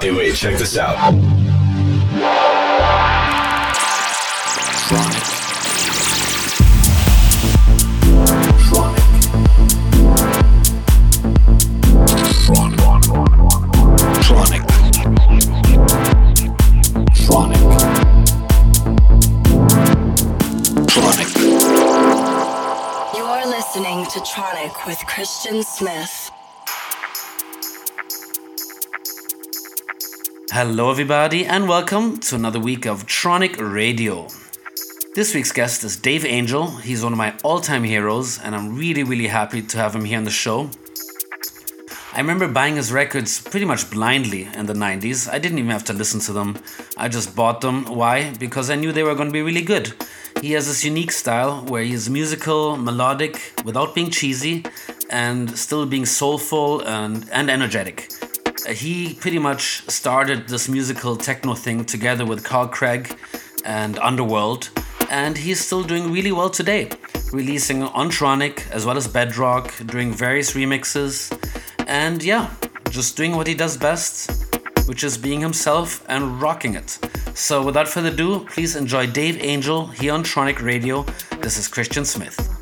Hey, wait, check this out. Tronic. Tronic. Tronic. You're listening to Tronic with Christian Smith. Hello, everybody, and welcome to another week of Tronic Radio. This week's guest is Dave Angel. He's one of my all time heroes, and I'm really, really happy to have him here on the show. I remember buying his records pretty much blindly in the 90s. I didn't even have to listen to them, I just bought them. Why? Because I knew they were going to be really good. He has this unique style where he's musical, melodic, without being cheesy, and still being soulful and, and energetic. He pretty much started this musical techno thing together with Carl Craig and Underworld, and he's still doing really well today, releasing on Tronic as well as Bedrock, doing various remixes, and yeah, just doing what he does best, which is being himself and rocking it. So, without further ado, please enjoy Dave Angel here on Tronic Radio. This is Christian Smith.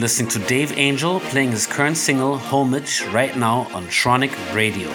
Listening to Dave Angel playing his current single, Homage, right now on Tronic Radio.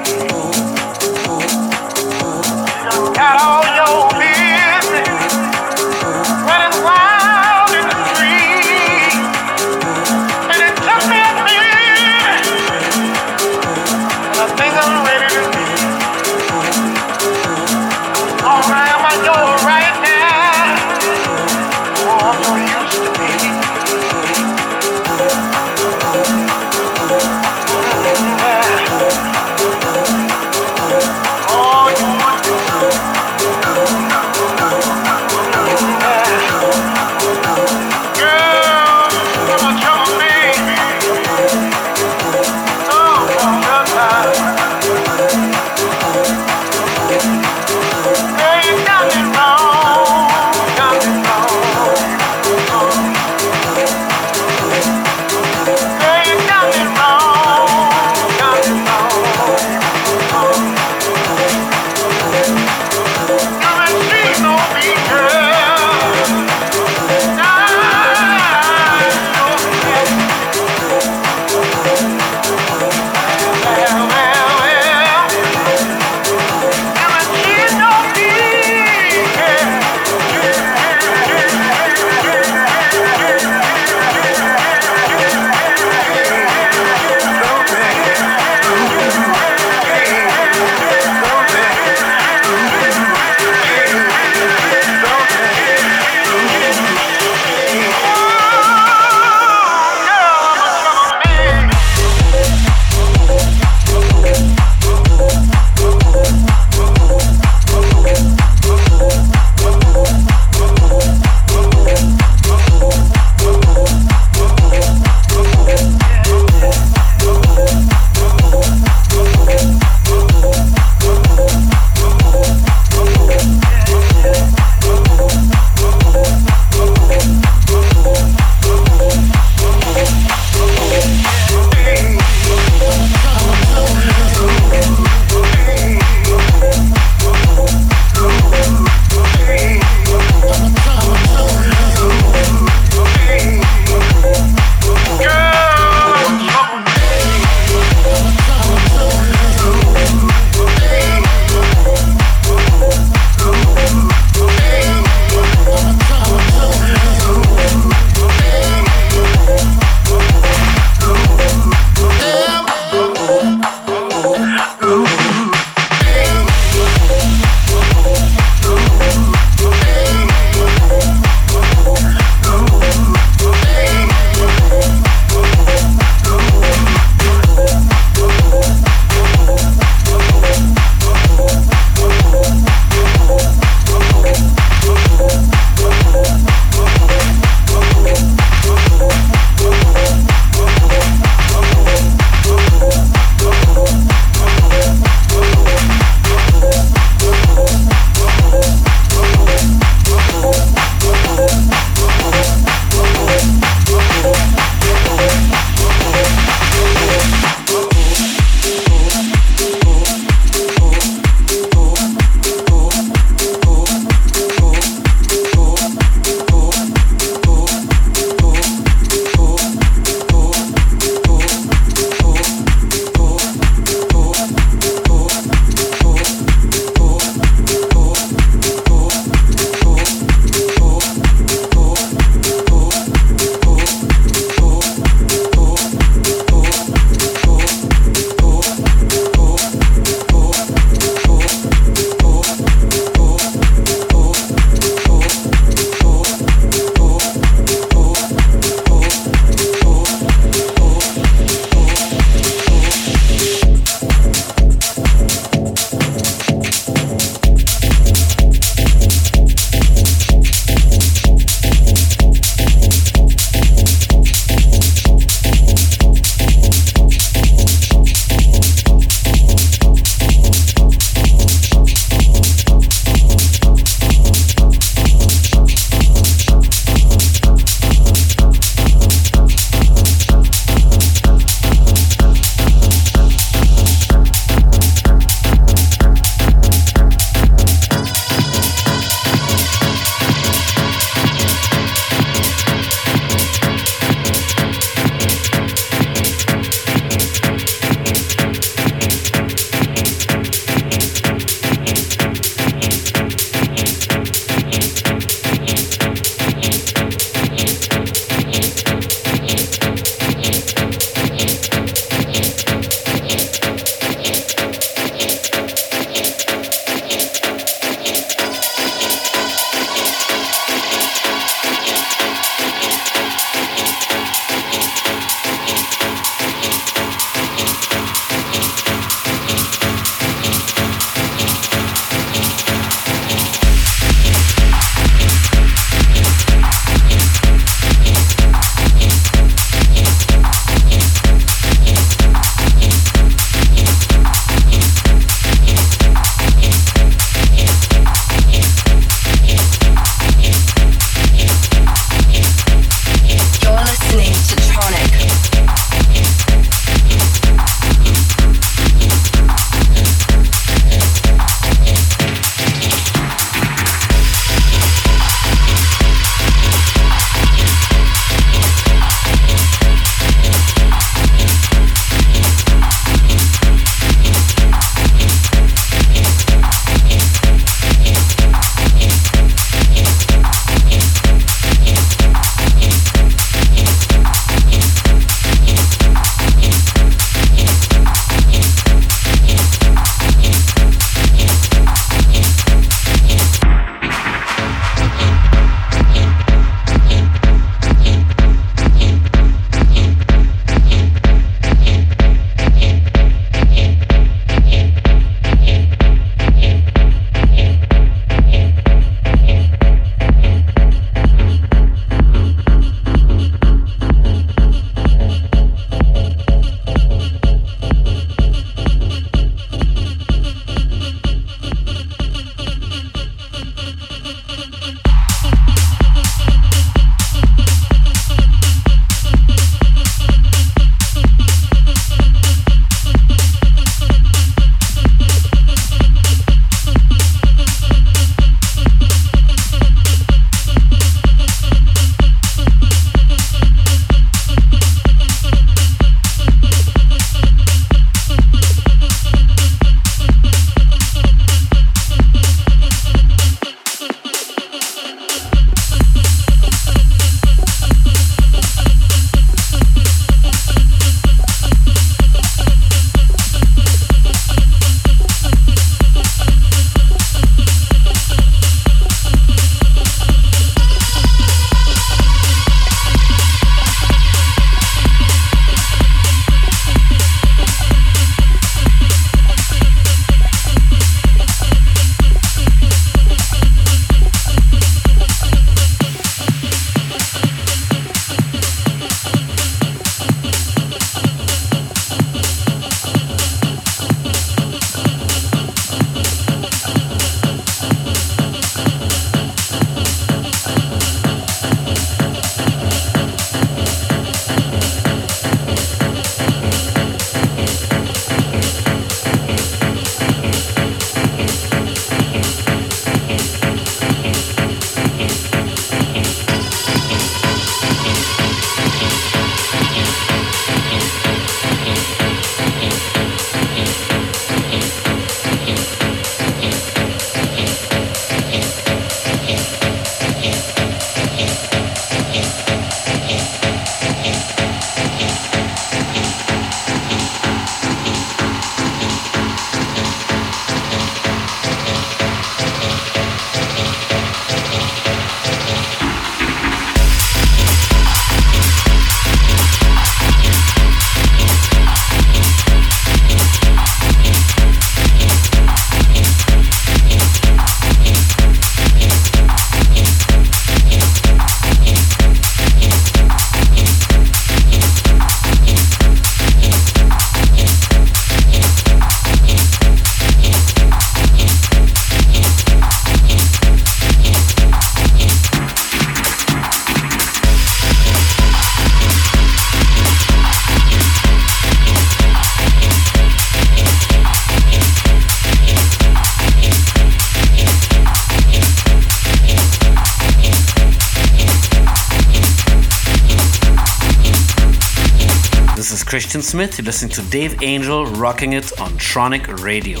Christian Smith. You're listening to Dave Angel rocking it on Tronic Radio.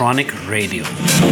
Angel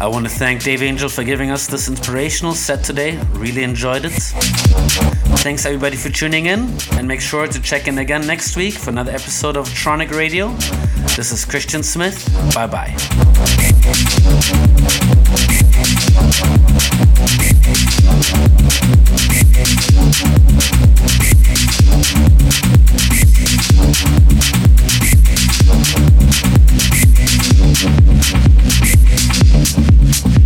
I want to thank Dave Angel for giving us this inspirational set today. Really enjoyed it. Thanks everybody for tuning in and make sure to check in again next week for another episode of Tronic Radio. This is Christian Smith. Bye bye. Thank you. Thank you.